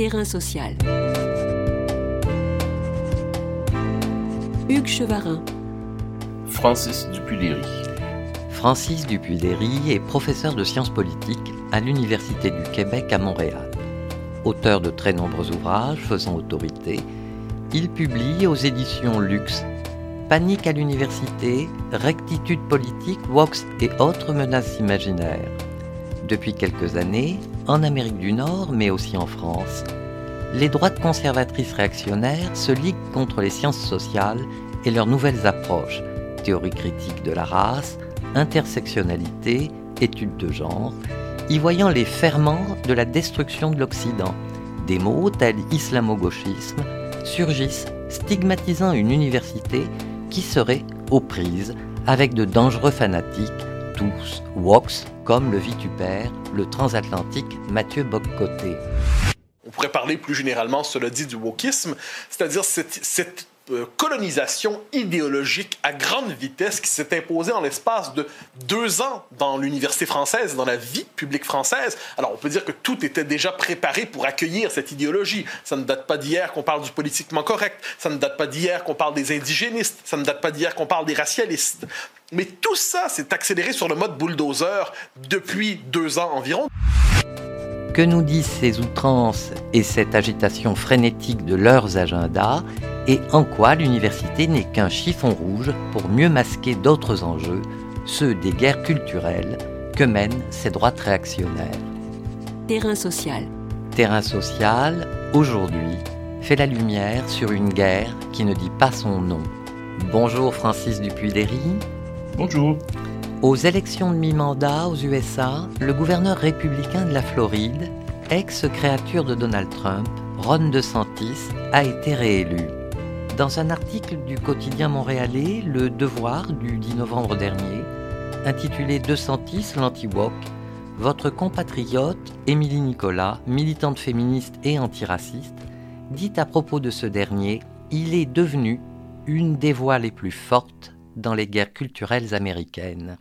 Terrain social. Hugues Chevarin. Francis Dupuy-Léry. Francis Dupuy-Léry est professeur de sciences politiques à l'Université du Québec à Montréal. Auteur de très nombreux ouvrages faisant autorité, il publie aux éditions Luxe Panique à l'université, rectitude politique, Vox et autres menaces imaginaires. Depuis quelques années, en Amérique du Nord, mais aussi en France, les droites conservatrices réactionnaires se liguent contre les sciences sociales et leurs nouvelles approches, théorie critique de la race, intersectionnalité, études de genre, y voyant les ferments de la destruction de l'Occident. Des mots tels islamo-gauchisme surgissent, stigmatisant une université qui serait aux prises avec de dangereux fanatiques, tous woks, comme le vitupère, le transatlantique Mathieu Boccoté. On pourrait parler plus généralement, cela dit, du wokisme, c'est-à-dire cette, colonisation idéologique à grande vitesse qui s'est imposée en l'espace de deux ans dans l'université française, dans la vie publique française. Alors on peut dire que tout était déjà préparé pour accueillir cette idéologie. Ça ne date pas d'hier qu'on parle du politiquement correct, ça ne date pas d'hier qu'on parle des indigénistes, ça ne date pas d'hier qu'on parle des racialistes. Mais tout ça s'est accéléré sur le mode bulldozer depuis deux ans environ. Que nous disent ces outrances et cette agitation frénétique de leurs agendas et en quoi l'université n'est qu'un chiffon rouge pour mieux masquer d'autres enjeux, ceux des guerres culturelles que mènent ces droites réactionnaires. Terrain social. Terrain social, aujourd'hui, fait la lumière sur une guerre qui ne dit pas son nom. Bonjour Francis Dupuy-Léry. Bonjour. Aux élections de mi-mandat aux USA, le gouverneur républicain de la Floride, ex-créature de Donald Trump, Ron DeSantis, a été réélu. Dans un article du quotidien montréalais Le Devoir du 10 novembre dernier, intitulé DeSantis l'anti-wok, votre compatriote Émilie Nicolas, militante féministe et antiraciste, dit à propos de ce dernier Il est devenu une des voix les plus fortes dans les guerres culturelles américaines.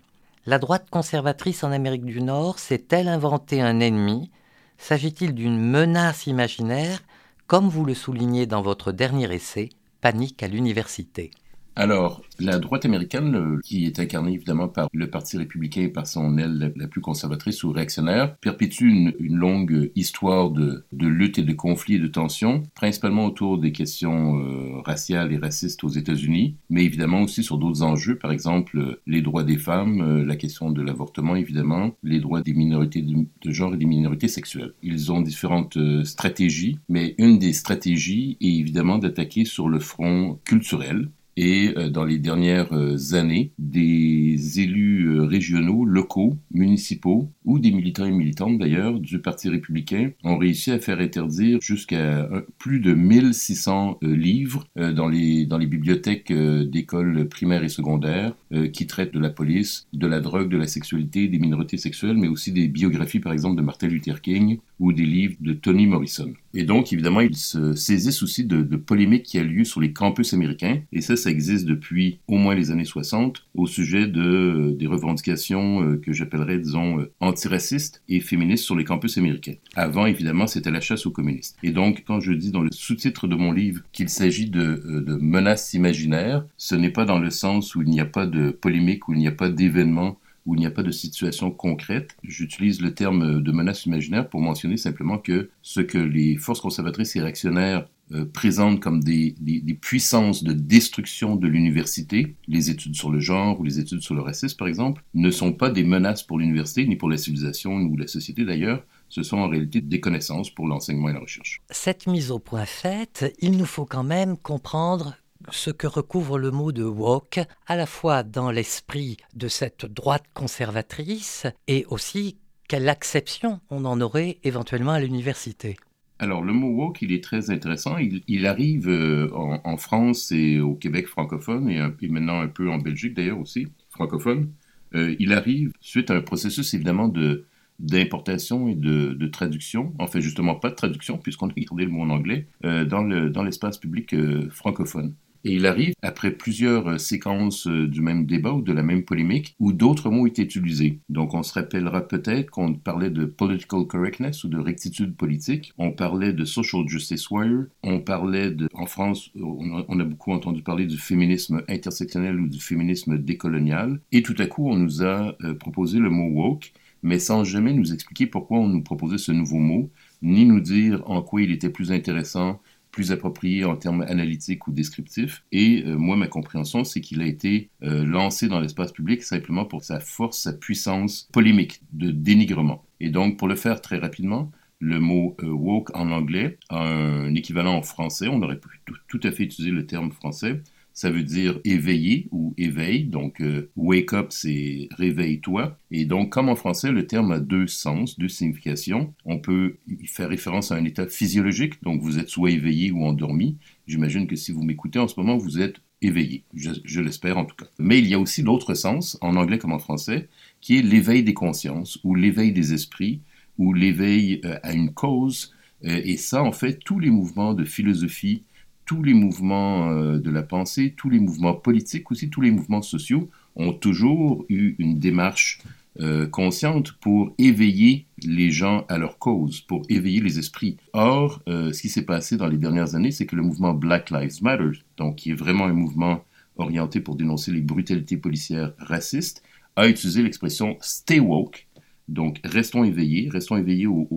La droite conservatrice en Amérique du Nord s'est-elle inventé un ennemi? S'agit-il d'une menace imaginaire, comme vous le soulignez dans votre dernier essai, Panique à l'université alors, la droite américaine, euh, qui est incarnée évidemment par le Parti républicain et par son aile la, plus conservatrice ou réactionnaire, perpétue une, longue histoire de, lutte et de conflits et de tensions, principalement autour des questions euh, raciales et racistes aux États-Unis, mais évidemment aussi sur d'autres enjeux, par exemple les droits des femmes, euh, la question de l'avortement évidemment, les droits des minorités de, genre et des minorités sexuelles. Ils ont différentes stratégies, mais une des stratégies est évidemment d'attaquer sur le front culturel, et euh, dans les dernières euh, années, des élus euh, régionaux, locaux, municipaux ou des militants et militantes d'ailleurs du Parti républicain ont réussi à faire interdire jusqu'à plus de 1600 livres dans les, dans les bibliothèques d'écoles primaires et secondaires qui traitent de la police, de la drogue, de la sexualité, des minorités sexuelles, mais aussi des biographies par exemple de Martin Luther King ou des livres de Toni Morrison. Et donc, évidemment, ils se saisissent aussi de, de polémiques qui a lieu sur les campus américains. Et ça, ça existe depuis au moins les années 60 au sujet de, des revendications euh, que j'appellerais, disons, euh, antiracistes et féministes sur les campus américains. Avant, évidemment, c'était la chasse aux communistes. Et donc, quand je dis dans le sous-titre de mon livre qu'il s'agit de, euh, de menaces imaginaires, ce n'est pas dans le sens où il n'y a pas de polémique, où il n'y a pas d'événements où il n'y a pas de situation concrète. J'utilise le terme de menace imaginaire pour mentionner simplement que ce que les forces conservatrices et réactionnaires euh, présentent comme des, puissances de destruction de l'université, les études sur le genre ou les études sur le racisme par exemple, ne sont pas des menaces pour l'université ni pour la civilisation ou la société d'ailleurs, ce sont en réalité des connaissances pour l'enseignement et la recherche. Cette mise au point faite, il nous faut quand même comprendre ce que recouvre le mot de woke, à la fois dans l'esprit de cette droite conservatrice et aussi quelle acception on en aurait éventuellement à l'université. Alors, le mot woke, il est très intéressant. Il, arrive euh, en, France et au Québec francophone et, un, maintenant un peu en Belgique d'ailleurs aussi, francophone. Euh, il arrive suite à un processus évidemment de d'importation et de, de, traduction, en fait justement pas de traduction puisqu'on a gardé le mot en anglais, euh, dans l'espace le, dans public francophone. Et il arrive, après plusieurs séquences du même débat ou de la même polémique, où d'autres mots étaient utilisés. Donc on se rappellera peut-être qu'on parlait de political correctness ou de rectitude politique, on parlait de social justice warrior, on parlait de, en France, on a, beaucoup entendu parler du féminisme intersectionnel ou du féminisme décolonial, et tout à coup on nous a proposé le mot woke, mais sans jamais nous expliquer pourquoi on nous proposait ce nouveau mot, ni nous dire en quoi il était plus intéressant, plus approprié en termes analytiques ou descriptifs. Et euh, moi, ma compréhension, c'est qu'il a été euh, lancé dans l'espace public simplement pour sa force, sa puissance polémique, de dénigrement. Et donc, pour le faire très rapidement, le mot euh, woke en anglais a un équivalent en français. On aurait pu tout à fait utiliser le terme français ça veut dire éveiller ou éveil. Donc, euh, wake up, c'est réveille-toi. Et donc, comme en français, le terme a deux sens, deux significations. On peut faire référence à un état physiologique. Donc, vous êtes soit éveillé ou endormi. J'imagine que si vous m'écoutez en ce moment, vous êtes éveillé. Je, l'espère en tout cas. Mais il y a aussi l'autre sens, en anglais comme en français, qui est l'éveil des consciences ou l'éveil des esprits ou l'éveil euh, à une cause. Euh, et ça, en fait, tous les mouvements de philosophie tous les mouvements euh, de la pensée, tous les mouvements politiques aussi, tous les mouvements sociaux ont toujours eu une démarche euh, consciente pour éveiller les gens à leur cause, pour éveiller les esprits. Or, euh, ce qui s'est passé dans les dernières années, c'est que le mouvement Black Lives Matter, donc qui est vraiment un mouvement orienté pour dénoncer les brutalités policières racistes, a utilisé l'expression stay woke, donc, restons éveillés, restons éveillés aux,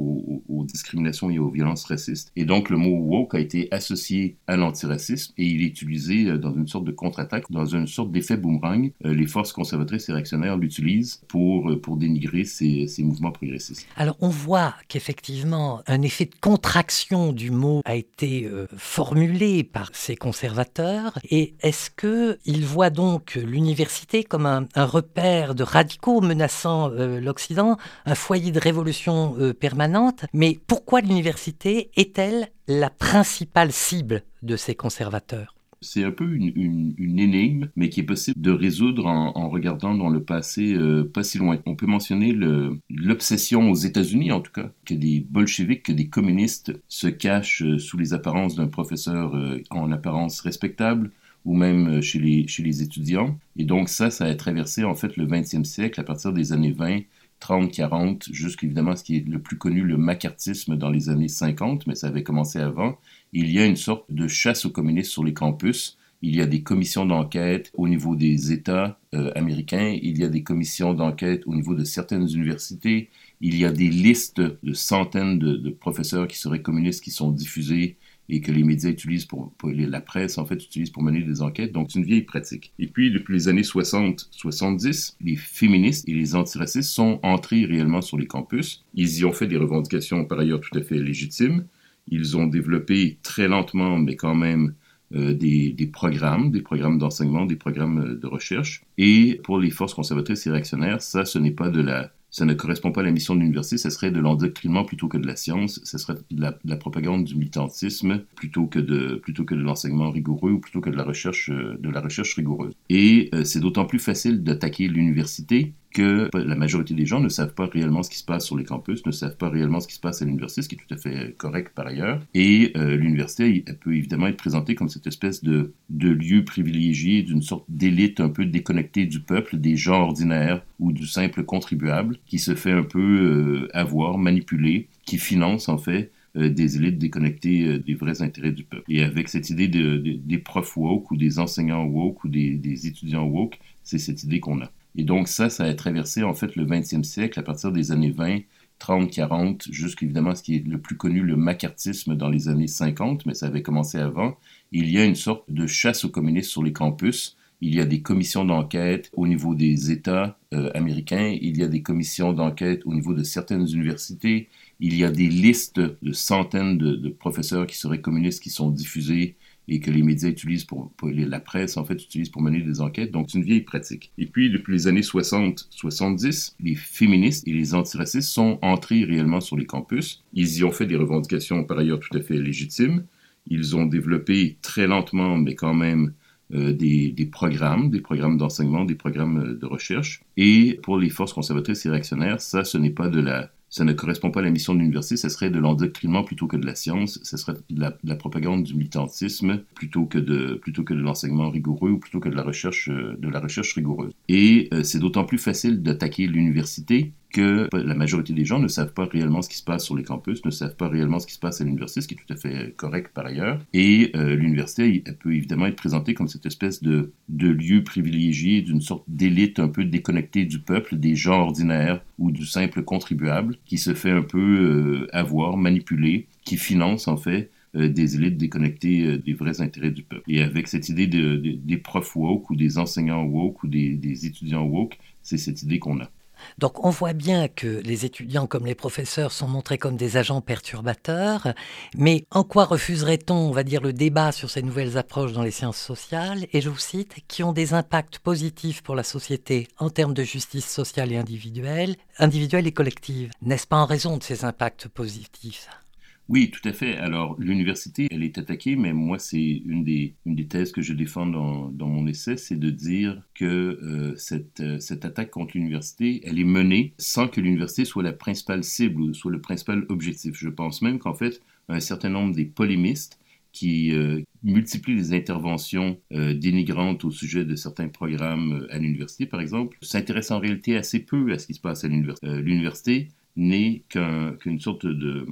discriminations et aux violences racistes. Et donc, le mot woke a été associé à l'antiracisme et il est utilisé euh, dans une sorte de contre-attaque, dans une sorte d'effet boomerang. Euh, les forces conservatrices et réactionnaires l'utilisent pour, euh, pour dénigrer ces, ces mouvements progressistes. Alors, on voit qu'effectivement, un effet de contraction du mot a été formulé par ces conservateurs. Et est-ce qu'ils voient donc l'université comme un, un repère de radicaux menaçant l'Occident? Un foyer de révolution euh, permanente. Mais pourquoi l'université est-elle la principale cible de ces conservateurs? C'est un peu une, énigme, mais qui est possible de résoudre en, regardant dans le passé euh, pas si loin. On peut mentionner l'obsession aux États-Unis, en tout cas, que des bolcheviques, que des communistes se cachent euh, sous les apparences d'un professeur en apparence respectable, ou même chez les, chez les étudiants. Et donc ça, ça a traversé en fait le 20e siècle à partir des années 20 30, 40, jusqu'évidemment ce qui est le plus connu, le macartisme dans les années 50, mais ça avait commencé avant. Il y a une sorte de chasse aux communistes sur les campus. Il y a des commissions d'enquête au niveau des États euh, américains, il y a des commissions d'enquête au niveau de certaines universités, il y a des listes de centaines de professeurs qui seraient communistes qui sont diffusées et que les médias utilisent pour, la presse en fait utilise pour mener des enquêtes. Donc c'est une vieille pratique. Et puis depuis les années 60-70, les féministes et les antiracistes sont entrés réellement sur les campus. Ils y ont fait des revendications par ailleurs tout à fait légitimes. Ils ont développé très lentement, mais quand même, euh, des, des, programmes, des programmes d'enseignement, des programmes euh, de recherche. Et pour les forces conservatrices et réactionnaires, ça, ce n'est pas de la ça ne correspond pas à la mission de l'université, ce serait de l'endoctrinement plutôt que de la science, ce serait de la, propagande du militantisme plutôt que de plutôt que de l'enseignement rigoureux ou plutôt que de la recherche de la recherche rigoureuse. Et euh, c'est d'autant plus facile d'attaquer l'université que la majorité des gens ne savent pas réellement ce qui se passe sur les campus, ne savent pas réellement ce qui se passe à l'université, ce qui est tout à fait correct par ailleurs. Et euh, l'université elle peut évidemment être présentée comme cette espèce de, lieu privilégié d'une sorte d'élite un peu déconnectée du peuple, des gens ordinaires ou du simple contribuable, qui se fait un peu euh, avoir, manipuler, qui finance en fait euh, des élites déconnectées des vrais intérêts du peuple. Et avec cette idée de, des profs woke ou des enseignants woke ou des, des étudiants woke, c'est cette idée qu'on a. Et donc ça, ça a traversé en fait le 20e siècle à partir des années 20, 30, 40, jusqu'évidemment ce qui est le plus connu, le macartisme dans les années 50, mais ça avait commencé avant. Il y a une sorte de chasse aux communistes sur les campus. Il y a des commissions d'enquête au niveau des États euh, américains, il y a des commissions d'enquête au niveau de certaines universités, il y a des listes de centaines de, de professeurs qui seraient communistes qui sont diffusées et que les médias utilisent pour, la presse en fait utilise pour mener des enquêtes. Donc c'est une vieille pratique. Et puis depuis les années 60-70, les féministes et les antiracistes sont entrés réellement sur les campus. Ils y ont fait des revendications par ailleurs tout à fait légitimes. Ils ont développé très lentement, mais quand même, euh, des, des, programmes, des programmes d'enseignement, des programmes euh, de recherche. Et pour les forces conservatrices et réactionnaires, ça, ce n'est pas de la ça ne correspond pas à la mission de l'université, ça serait de l'endoctrinement plutôt que de la science, ça serait de la, propagande du militantisme plutôt que de, plutôt que de l'enseignement rigoureux ou plutôt que de la recherche, euh, de la recherche rigoureuse. Et euh, c'est d'autant plus facile d'attaquer l'université que la majorité des gens ne savent pas réellement ce qui se passe sur les campus, ne savent pas réellement ce qui se passe à l'université, ce qui est tout à fait correct par ailleurs. Et euh, l'université elle peut évidemment être présentée comme cette espèce de, lieu privilégié, d'une sorte d'élite un peu déconnectée du peuple, des gens ordinaires ou du simple contribuable, qui se fait un peu euh, avoir, manipuler, qui finance en fait euh, des élites déconnectées des vrais intérêts du peuple. Et avec cette idée de, des profs woke ou des enseignants woke ou des étudiants woke, c'est cette idée qu'on a. Donc on voit bien que les étudiants comme les professeurs sont montrés comme des agents perturbateurs, mais en quoi refuserait-on, on va dire, le débat sur ces nouvelles approches dans les sciences sociales, et je vous cite, qui ont des impacts positifs pour la société en termes de justice sociale et individuelle, individuelle et collective? N'est-ce pas en raison de ces impacts positifs? Oui, tout à fait. Alors, l'université, elle est attaquée, mais moi, c'est une des, une des thèses que je défends dans, dans mon essai, c'est de dire que euh, cette, euh, cette attaque contre l'université, elle est menée sans que l'université soit la principale cible ou soit le principal objectif. Je pense même qu'en fait, un certain nombre des polémistes qui euh, multiplient les interventions dénigrantes au sujet de certains programmes à l'université, par exemple, s'intéressent en réalité assez peu à ce qui se passe à l'université n'est qu'une sorte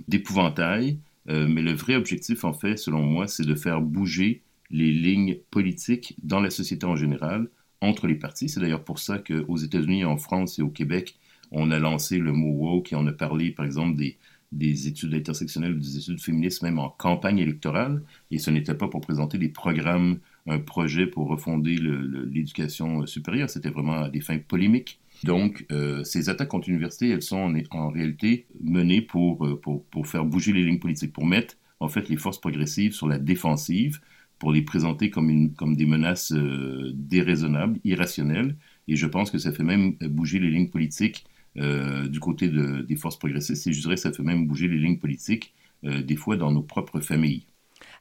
d'épouvantail, euh, mais le vrai objectif, en fait, selon moi, c'est de faire bouger les lignes politiques dans la société en général, entre les partis. C'est d'ailleurs pour ça qu'aux États-Unis, en France et au Québec, on a lancé le mot woke et on a parlé, par exemple, des, des études intersectionnelles, des études féministes, même en campagne électorale. Et ce n'était pas pour présenter des programmes, un projet pour refonder l'éducation supérieure, c'était vraiment à des fins polémiques. Donc, euh, ces attaques contre l'université, elles sont en, réalité menées euh, pour, pour, faire bouger les lignes politiques, pour mettre en fait les forces progressives sur la défensive, pour les présenter comme, une, comme des menaces euh, déraisonnables, irrationnelles. Et je pense que ça fait même bouger les lignes politiques du côté de, des forces progressistes. Et je dirais que ça fait même bouger les lignes politiques des fois dans nos propres familles.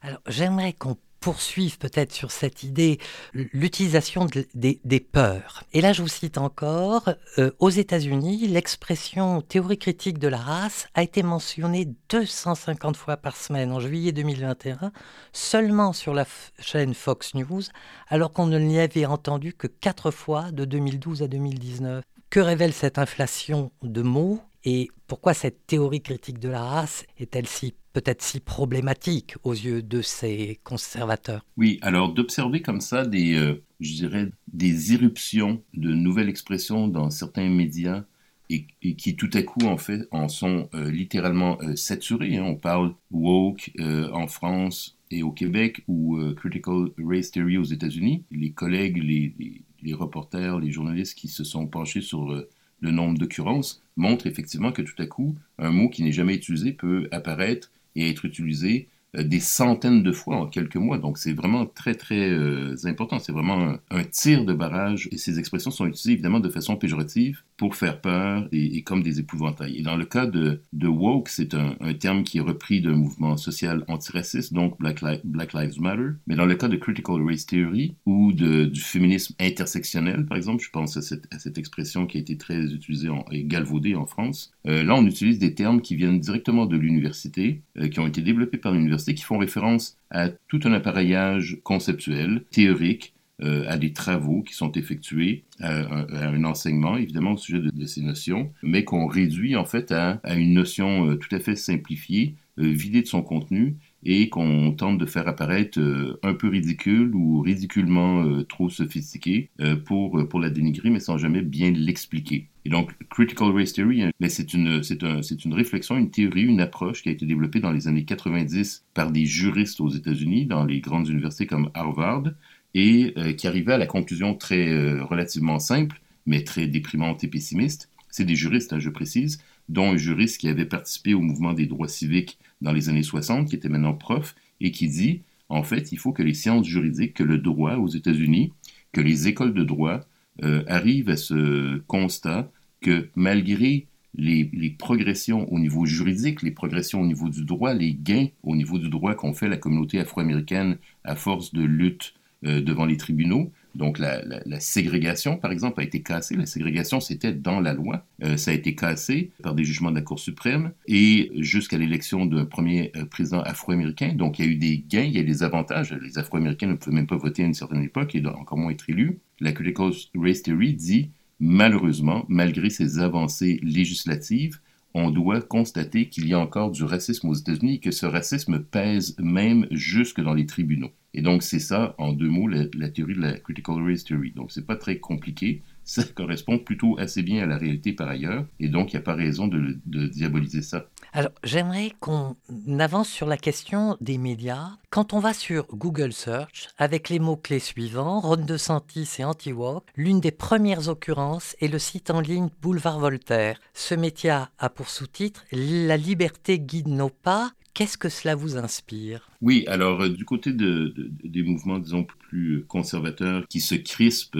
Alors, j'aimerais qu'on poursuivre peut-être sur cette idée l'utilisation des peurs. Et là, je vous cite encore, euh, aux États-Unis, l'expression théorie critique de la race a été mentionnée 250 fois par semaine en juillet 2021, seulement sur la chaîne Fox News, alors qu'on ne l'y avait entendu que quatre fois de 2012 à 2019. Que révèle cette inflation de mots? Et pourquoi cette théorie critique de la race est-elle si peut-être si problématique aux yeux de ces conservateurs? Oui, alors d'observer comme ça des, euh, je dirais, des irruptions de nouvelles expressions dans certains médias et, qui tout à coup en fait en sont euh, littéralement euh, saturés. Hein. On parle woke en France et au Québec ou critical race theory aux États-Unis. Les collègues, les, reporters, les journalistes qui se sont penchés sur le nombre d'occurrences montrent effectivement que tout à coup, un mot qui n'est jamais utilisé peut apparaître et être utilisé euh, des centaines de fois en quelques mois. Donc c'est vraiment très très euh, important. C'est vraiment un, tir de barrage et ces expressions sont utilisées évidemment de façon péjorative pour faire peur et, comme des épouvantails. Et dans le cas de, woke, c'est un, terme qui est repris d'un mouvement social antiraciste, donc Black, Lives Matter. Mais dans le cas de critical race theory ou du féminisme intersectionnel, par exemple, je pense à cette, expression qui a été très utilisée et galvaudée en France. Euh, là, on utilise des termes qui viennent directement de l'université, euh, qui ont été développés par l'université, qui font référence à tout un appareillage conceptuel, théorique, euh, à des travaux qui sont effectués, à, un enseignement évidemment au sujet de, ces notions, mais qu'on réduit en fait à, une notion euh, tout à fait simplifiée, euh, vidée de son contenu et qu'on tente de faire apparaître euh, un peu ridicule ou ridiculement euh, trop sophistiqué euh, pour, pour la dénigrer, mais sans jamais bien l'expliquer. Et donc, Critical Race Theory, hein, c'est une, un, une réflexion, une théorie, une approche qui a été développée dans les années 90 par des juristes aux États-Unis, dans les grandes universités comme Harvard, et qui arrivait à la conclusion très relativement simple, mais très déprimante et pessimiste. C'est des juristes, hein, je précise, dont un juriste qui avait participé au mouvement des droits civiques dans les années 60, qui était maintenant prof, et qui dit, en fait, il faut que les sciences juridiques, que le droit aux États-Unis, que les écoles de droit euh, arrivent à ce constat que malgré les, les, progressions au niveau juridique, les progressions au niveau du droit, les gains au niveau du droit qu'ont fait la communauté afro-américaine à force de lutte euh, devant les tribunaux, Donc la, ségrégation, par exemple, a été cassée. La ségrégation, c'était dans la loi. Euh, ça a été cassé par des jugements de la Cour suprême et jusqu'à l'élection d'un premier euh, président afro-américain. Donc il y a eu des gains, il y a des avantages. Les Afro-Américains ne pouvaient même pas voter à une certaine époque et encore moins être élus. La Critical Race Theory dit, malheureusement, malgré ces avancées législatives, on doit constater qu'il y a encore du racisme aux États-Unis et que ce racisme pèse même jusque dans les tribunaux. Et donc, c'est ça, en deux mots, la, théorie de la Critical Race Theory. Donc, c'est pas très compliqué. Ça correspond plutôt assez bien à la réalité par ailleurs. Et donc, il n'y a pas raison de, de diaboliser ça. Alors, j'aimerais qu'on avance sur la question des médias. Quand on va sur Google Search, avec les mots-clés suivants, Ron DeSantis et Anti-Walk, l'une des premières occurrences est le site en ligne Boulevard Voltaire. Ce média a pour sous-titre La liberté guide nos pas. Qu'est-ce que cela vous inspire? Oui, alors euh, du côté des mouvements, disons, plus conservateurs qui se crispent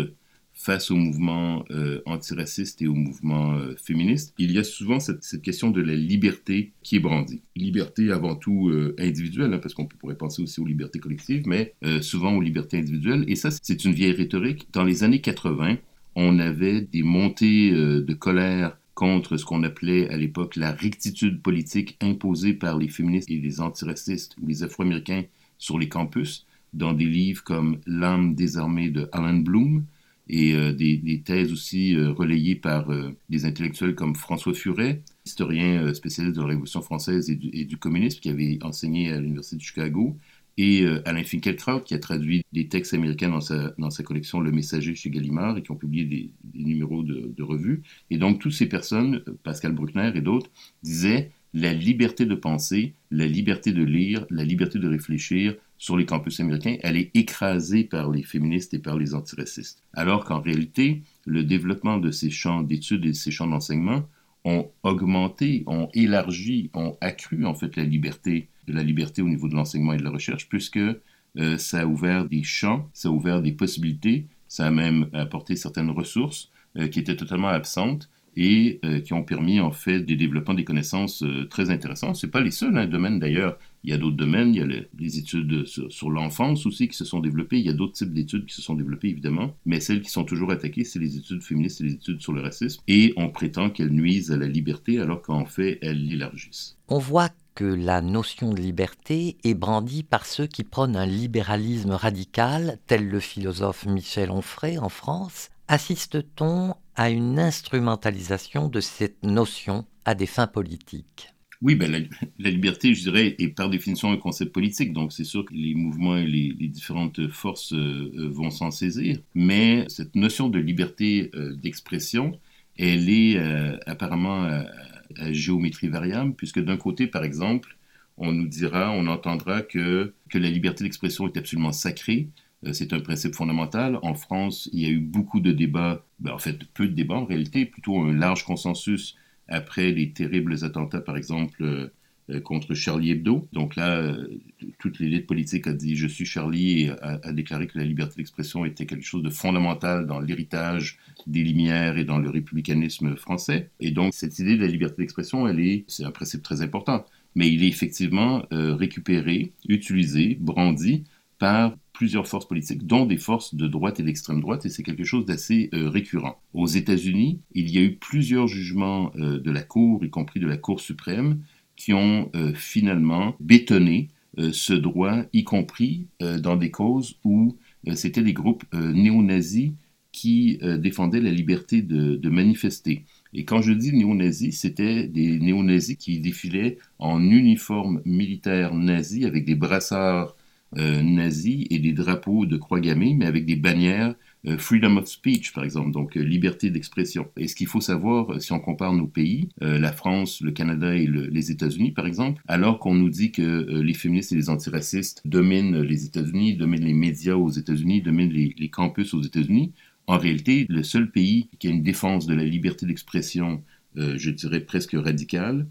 face au mouvement euh, antiraciste et au mouvement euh, féministe, il y a souvent cette, question de la liberté qui est brandie. Liberté avant tout euh, individuelle, hein, parce qu'on pourrait penser aussi aux libertés collectives, mais souvent aux libertés individuelles. Et ça, c'est une vieille rhétorique. Dans les années 80, on avait des montées de colère contre ce qu'on appelait à l'époque la rectitude politique imposée par les féministes et les antiracistes ou les Afro-Américains sur les campus, dans des livres comme L'âme désarmée de Alan Bloom, et euh, des, thèses aussi euh, relayées par euh, des intellectuels comme François Furet, historien spécialiste de la Révolution française et du, communisme, qui avait enseigné à l'Université de Chicago, et Alain Finkielkraut, qui a traduit des textes américains dans sa, dans sa collection Le Messager chez Gallimard et qui ont publié des, numéros de, de revues. Et donc, toutes ces personnes, Pascal Bruckner et d'autres, disaient la liberté de penser, la liberté de lire, la liberté de réfléchir sur les campus américains, elle est écrasée par les féministes et par les antiracistes. Alors qu'en réalité, le développement de ces champs d'études et de ces champs d'enseignement ont augmenté, ont élargi, ont accru en fait la liberté, la liberté au niveau de l'enseignement et de la recherche, puisque euh, ça a ouvert des champs, ça a ouvert des possibilités, ça a même apporté certaines ressources euh, qui étaient totalement absentes et euh, qui ont permis en fait des développements des connaissances euh, très intéressants. C'est pas les seuls hein, domaines d'ailleurs. Il y a d'autres domaines. Il y a les, études sur, l'enfance aussi qui se sont développées. Il y a d'autres types d'études qui se sont développées évidemment, mais celles qui sont toujours attaquées, c'est les études féministes et les études sur le racisme. Et on prétend qu'elles nuisent à la liberté alors qu'en fait elles l'élargissent. On voit que la notion de liberté est brandie par ceux qui prônent un libéralisme radical, tel le philosophe Michel Onfray en France. Assiste-t-on à une instrumentalisation de cette notion à des fins politiques? Oui, ben la, liberté, je dirais, est par définition un concept politique, donc c'est sûr que les mouvements et les, différentes forces euh, euh, vont s'en saisir. Mais cette notion de liberté euh, d'expression, elle est apparemment à, géométrie variable, puisque d'un côté, par exemple, on nous dira, on entendra que, la liberté d'expression est absolument sacrée, c'est un principe fondamental. En France, il y a eu beaucoup de débats, ben, en fait peu de débats en réalité, plutôt un large consensus après les terribles attentats, par exemple, euh, euh, contre Charlie Hebdo. Donc là, toute l'élite politique a dit je suis Charlie et a, déclaré que la liberté d'expression était quelque chose de fondamental dans l'héritage des Lumières et dans le républicanisme français. Et donc cette idée de la liberté d'expression, elle est, c'est un principe très important, mais il est effectivement récupéré, utilisé, brandi par plusieurs forces politiques, dont des forces de droite et d'extrême droite, et c'est quelque chose d'assez euh, récurrent. Aux États-Unis, il y a eu plusieurs jugements euh, de la Cour, y compris de la Cour suprême, qui ont euh, finalement bétonné ce droit, y compris dans des causes où c'était des groupes néo-nazis qui défendaient la liberté de, de manifester. Et quand je dis néo-nazis, c'était des néo-nazis qui défilaient en uniforme militaire nazi avec des brassards nazis et des drapeaux de croix gammée, mais avec des bannières euh, freedom of speech, par exemple, donc euh, liberté d'expression. Et ce qu'il faut savoir, si on compare nos pays, la France, le Canada et les États-Unis, par exemple, alors qu'on nous dit que les féministes et les antiracistes dominent les États-Unis, dominent les médias aux États-Unis, dominent les, les campus aux États-Unis, en réalité, le seul pays qui a une défense de la liberté d'expression, je dirais presque radicale,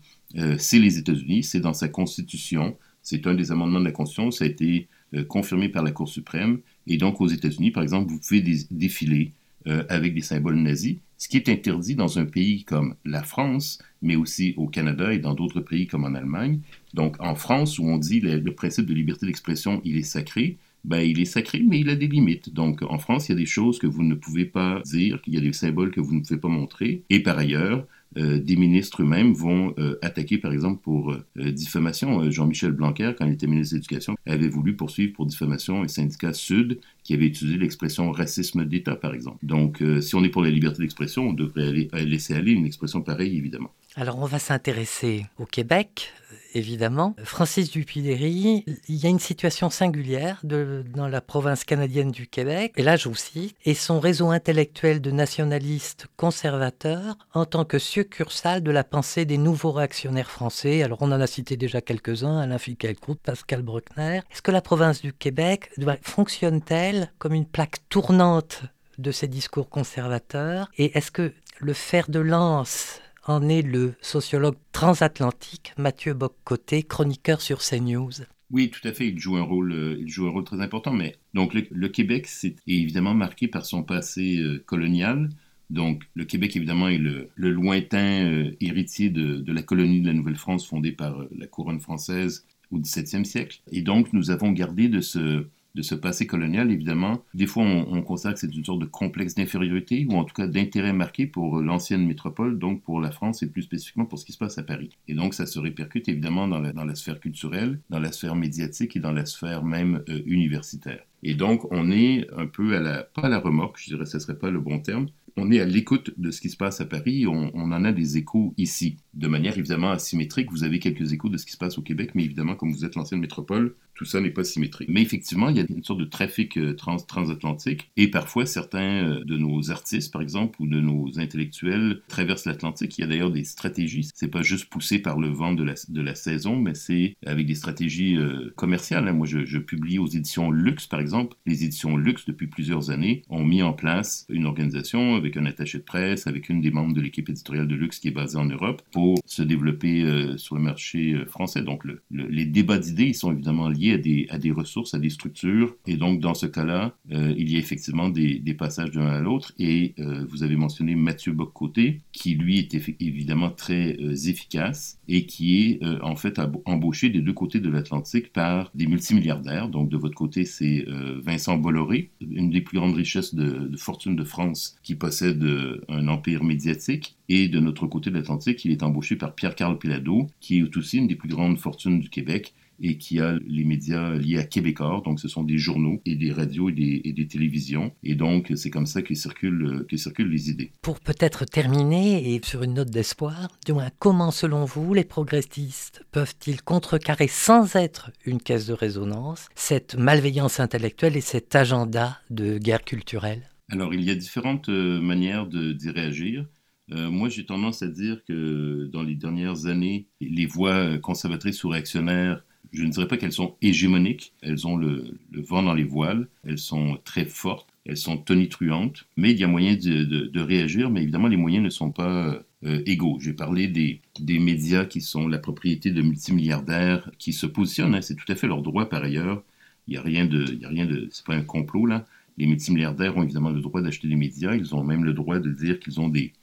c'est les États-Unis, c'est dans sa constitution, c'est un des amendements de la Constitution, ça a été euh, confirmé par la Cour suprême. Et donc, aux États-Unis, par exemple, vous pouvez défiler euh, avec des symboles nazis, ce qui est interdit dans un pays comme la France, mais aussi au Canada et dans d'autres pays comme en Allemagne. Donc, en France, où on dit le, le principe de liberté d'expression, il est sacré, ben, il est sacré, mais il a des limites. Donc, en France, il y a des choses que vous ne pouvez pas dire, il y a des symboles que vous ne pouvez pas montrer. Et par ailleurs, euh, des ministres eux-mêmes vont euh, attaquer, par exemple, pour euh, diffamation. Jean-Michel Blanquer, quand il était ministre de l'Éducation, avait voulu poursuivre pour diffamation un syndicat Sud qui avait utilisé l'expression racisme d'État, par exemple. Donc, si on est pour la liberté d'expression, on devrait aller, laisser aller une expression pareille, évidemment. Alors, on va s'intéresser au Québec évidemment. Francis Dupuy-Léry, il y a une situation singulière dans la province canadienne du Québec, et là je vous cite, et son réseau intellectuel de nationalistes conservateurs en tant que succursale de la pensée des nouveaux réactionnaires français. Alors on en a cité déjà quelques-uns, Alain Finkielkraut, Pascal Bruckner. Est-ce que la province du Québec fonctionne-t-elle comme une plaque tournante de ces discours conservateurs? Et est-ce que le fer de lance en est le sociologue transatlantique Mathieu Boccoté, chroniqueur sur CNews? Oui, tout à fait. Il joue un rôle, euh, il joue un rôle très important. Mais donc le, Québec c'est évidemment marqué par son passé euh, colonial. Donc le Québec évidemment est le, lointain euh, héritier de, la colonie de la Nouvelle-France fondée par la couronne française au XVIIe siècle. Et donc nous avons gardé de ce de ce passé colonial, évidemment, des fois on, constate que c'est une sorte de complexe d'infériorité ou en tout cas d'intérêt marqué pour l'ancienne métropole, donc pour la France et plus spécifiquement pour ce qui se passe à Paris. Et donc ça se répercute évidemment dans la, sphère culturelle, dans la sphère médiatique et dans la sphère même euh, universitaire. Et donc, on est un peu à la, pas à la remorque, je dirais ce serait pas le bon terme, on est à l'écoute de ce qui se passe à Paris, on, en a des échos ici. De manière évidemment asymétrique, vous avez quelques échos de ce qui se passe au Québec, mais évidemment, comme vous êtes l'ancienne métropole, tout ça n'est pas symétrique. Mais effectivement, il y a une sorte de trafic euh, trans transatlantique, et parfois certains euh, de nos artistes, par exemple, ou de nos intellectuels traversent l'Atlantique. Il y a d'ailleurs des stratégies. C'est pas juste poussé par le vent de la, saison, mais c'est avec des stratégies euh, commerciales. Hein. Moi, je, publie aux éditions Luxe, par exemple. Les éditions Luxe, depuis plusieurs années, ont mis en place une organisation avec un attaché de presse, avec une des membres de l'équipe éditoriale de luxe qui est basée en Europe, pour se développer sur le marché français. Donc les débats d'idées, ils sont évidemment liés à des, ressources, à des structures. Et donc dans ce cas-là, euh, il y a effectivement des, passages d'un à l'autre. Et vous avez mentionné Mathieu Boccoté, qui lui est évidemment très efficace et qui est en fait embauché des deux côtés de l'Atlantique par des multimilliardaires. Donc de votre côté, c'est Vincent Bolloré, une des plus grandes richesses de, de fortune de France, qui possède un empire médiatique. Et de notre côté de l'Atlantique, il est embauché par Pierre-Carl Pilado, qui est aussi une des plus grandes fortunes du Québec et qui a les médias liés à Québécois. Donc, ce sont des journaux et des radios et des, télévisions. Et donc, c'est comme ça que circulent, que circulent les idées. Pour peut-être terminer, et sur une note d'espoir, du moins, comment, selon vous, les progressistes peuvent-ils contrecarrer sans être une caisse de résonance cette malveillance intellectuelle et cet agenda de guerre culturelle? Alors, il y a différentes euh, manières d'y réagir. Euh, moi, j'ai tendance à dire que dans les dernières années, les voix conservatrices ou réactionnaires, je ne dirais pas qu'elles sont hégémoniques, elles ont le, vent dans les voiles, elles sont très fortes, elles sont tonitruantes, mais il y a moyen de, réagir, mais évidemment, les moyens ne sont pas euh, égaux. J'ai parlé des, médias qui sont la propriété de multimilliardaires qui se positionnent, hein. c'est tout à fait leur droit par ailleurs. Il n'y a rien de, il de, c'est pas un complot là. Les multimilliardaires ont évidemment le droit d'acheter des médias, ils ont même le droit de dire qu'ils ont des,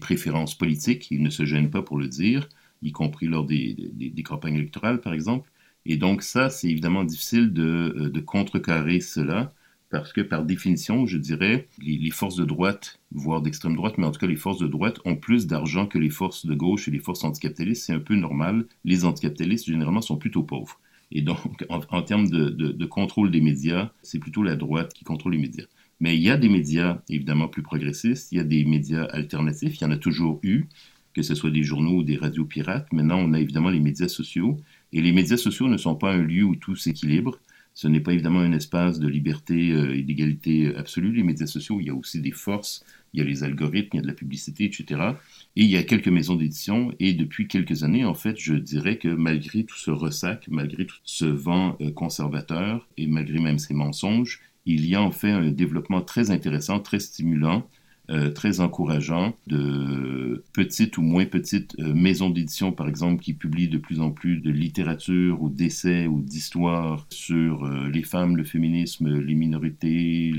préférences politiques, ils ne se gênent pas pour le dire, y compris lors des, campagnes électorales, par exemple. Et donc ça, c'est évidemment difficile de, euh, de, contrecarrer cela, parce que par définition, je dirais, les, forces de droite, voire d'extrême droite, mais en tout cas les forces de droite, ont plus d'argent que les forces de gauche et les forces anticapitalistes. C'est un peu normal. Les anticapitalistes, généralement, sont plutôt pauvres. Et donc, en, termes de, contrôle des médias, c'est plutôt la droite qui contrôle les médias. Mais il y a des médias, évidemment, plus progressistes, il y a des médias alternatifs, il y en a toujours eu, que ce soit des journaux ou des radios pirates. Maintenant, on a évidemment les médias sociaux. Et les médias sociaux ne sont pas un lieu où tout s'équilibre. Ce n'est pas évidemment un espace de liberté euh, et d'égalité absolue. Les médias sociaux, il y a aussi des forces il y a les algorithmes, il y a de la publicité, etc. Et il y a quelques maisons d'édition. Et depuis quelques années, en fait, je dirais que malgré tout ce ressac, malgré tout ce vent euh, conservateur, et malgré même ces mensonges, il y a en fait un développement très intéressant, très stimulant, euh, très encourageant de petites ou moins petites euh, maisons d'édition, par exemple, qui publient de plus en plus de littérature ou d'essais ou d'histoires sur les femmes, le féminisme, les minorités,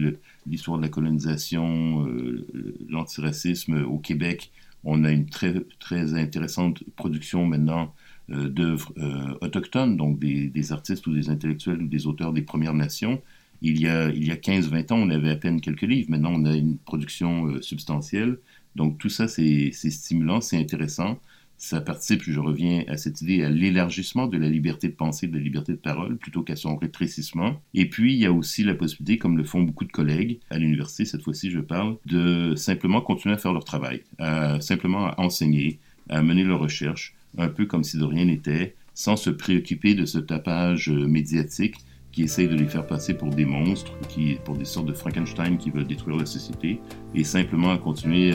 l'histoire de la colonisation, euh, l'antiracisme au Québec. On a une très, très intéressante production maintenant euh, d'œuvres euh, autochtones, donc des, artistes ou des intellectuels ou des auteurs des Premières Nations. Il y a, a 15-20 ans, on avait à peine quelques livres. Maintenant, on a une production euh, substantielle. Donc tout ça, c'est stimulant, c'est intéressant. Ça participe, je reviens à cette idée, à l'élargissement de la liberté de pensée, de la liberté de parole, plutôt qu'à son rétrécissement. Et puis, il y a aussi la possibilité, comme le font beaucoup de collègues à l'université, cette fois-ci je parle, de simplement continuer à faire leur travail, à, simplement à enseigner, à mener leur recherche, un peu comme si de rien n'était, sans se préoccuper de ce tapage euh, médiatique qui essaye de les faire passer pour des monstres, pour des sortes de Frankenstein qui veulent détruire la société, et simplement à continuer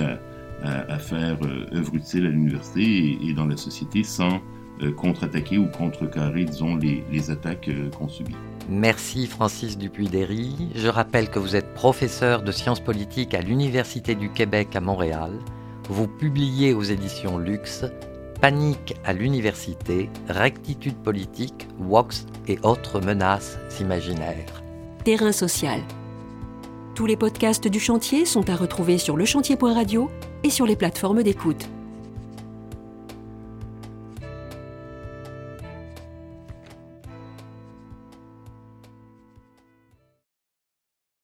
à, faire euh, œuvre utile à l'université et, dans la société sans euh, contre-attaquer ou contrecarrer, disons, les, les attaques euh, qu'on subit. Merci Francis Dupuy-Derry. Je rappelle que vous êtes professeur de sciences politiques à l'Université du Québec à Montréal. Vous publiez aux éditions Luxe Panique à l'université, rectitude politique, Vox et autres menaces imaginaires. Terrain social. Tous les podcasts du chantier sont à retrouver sur lechantier.radio et sur les plateformes d'écoute.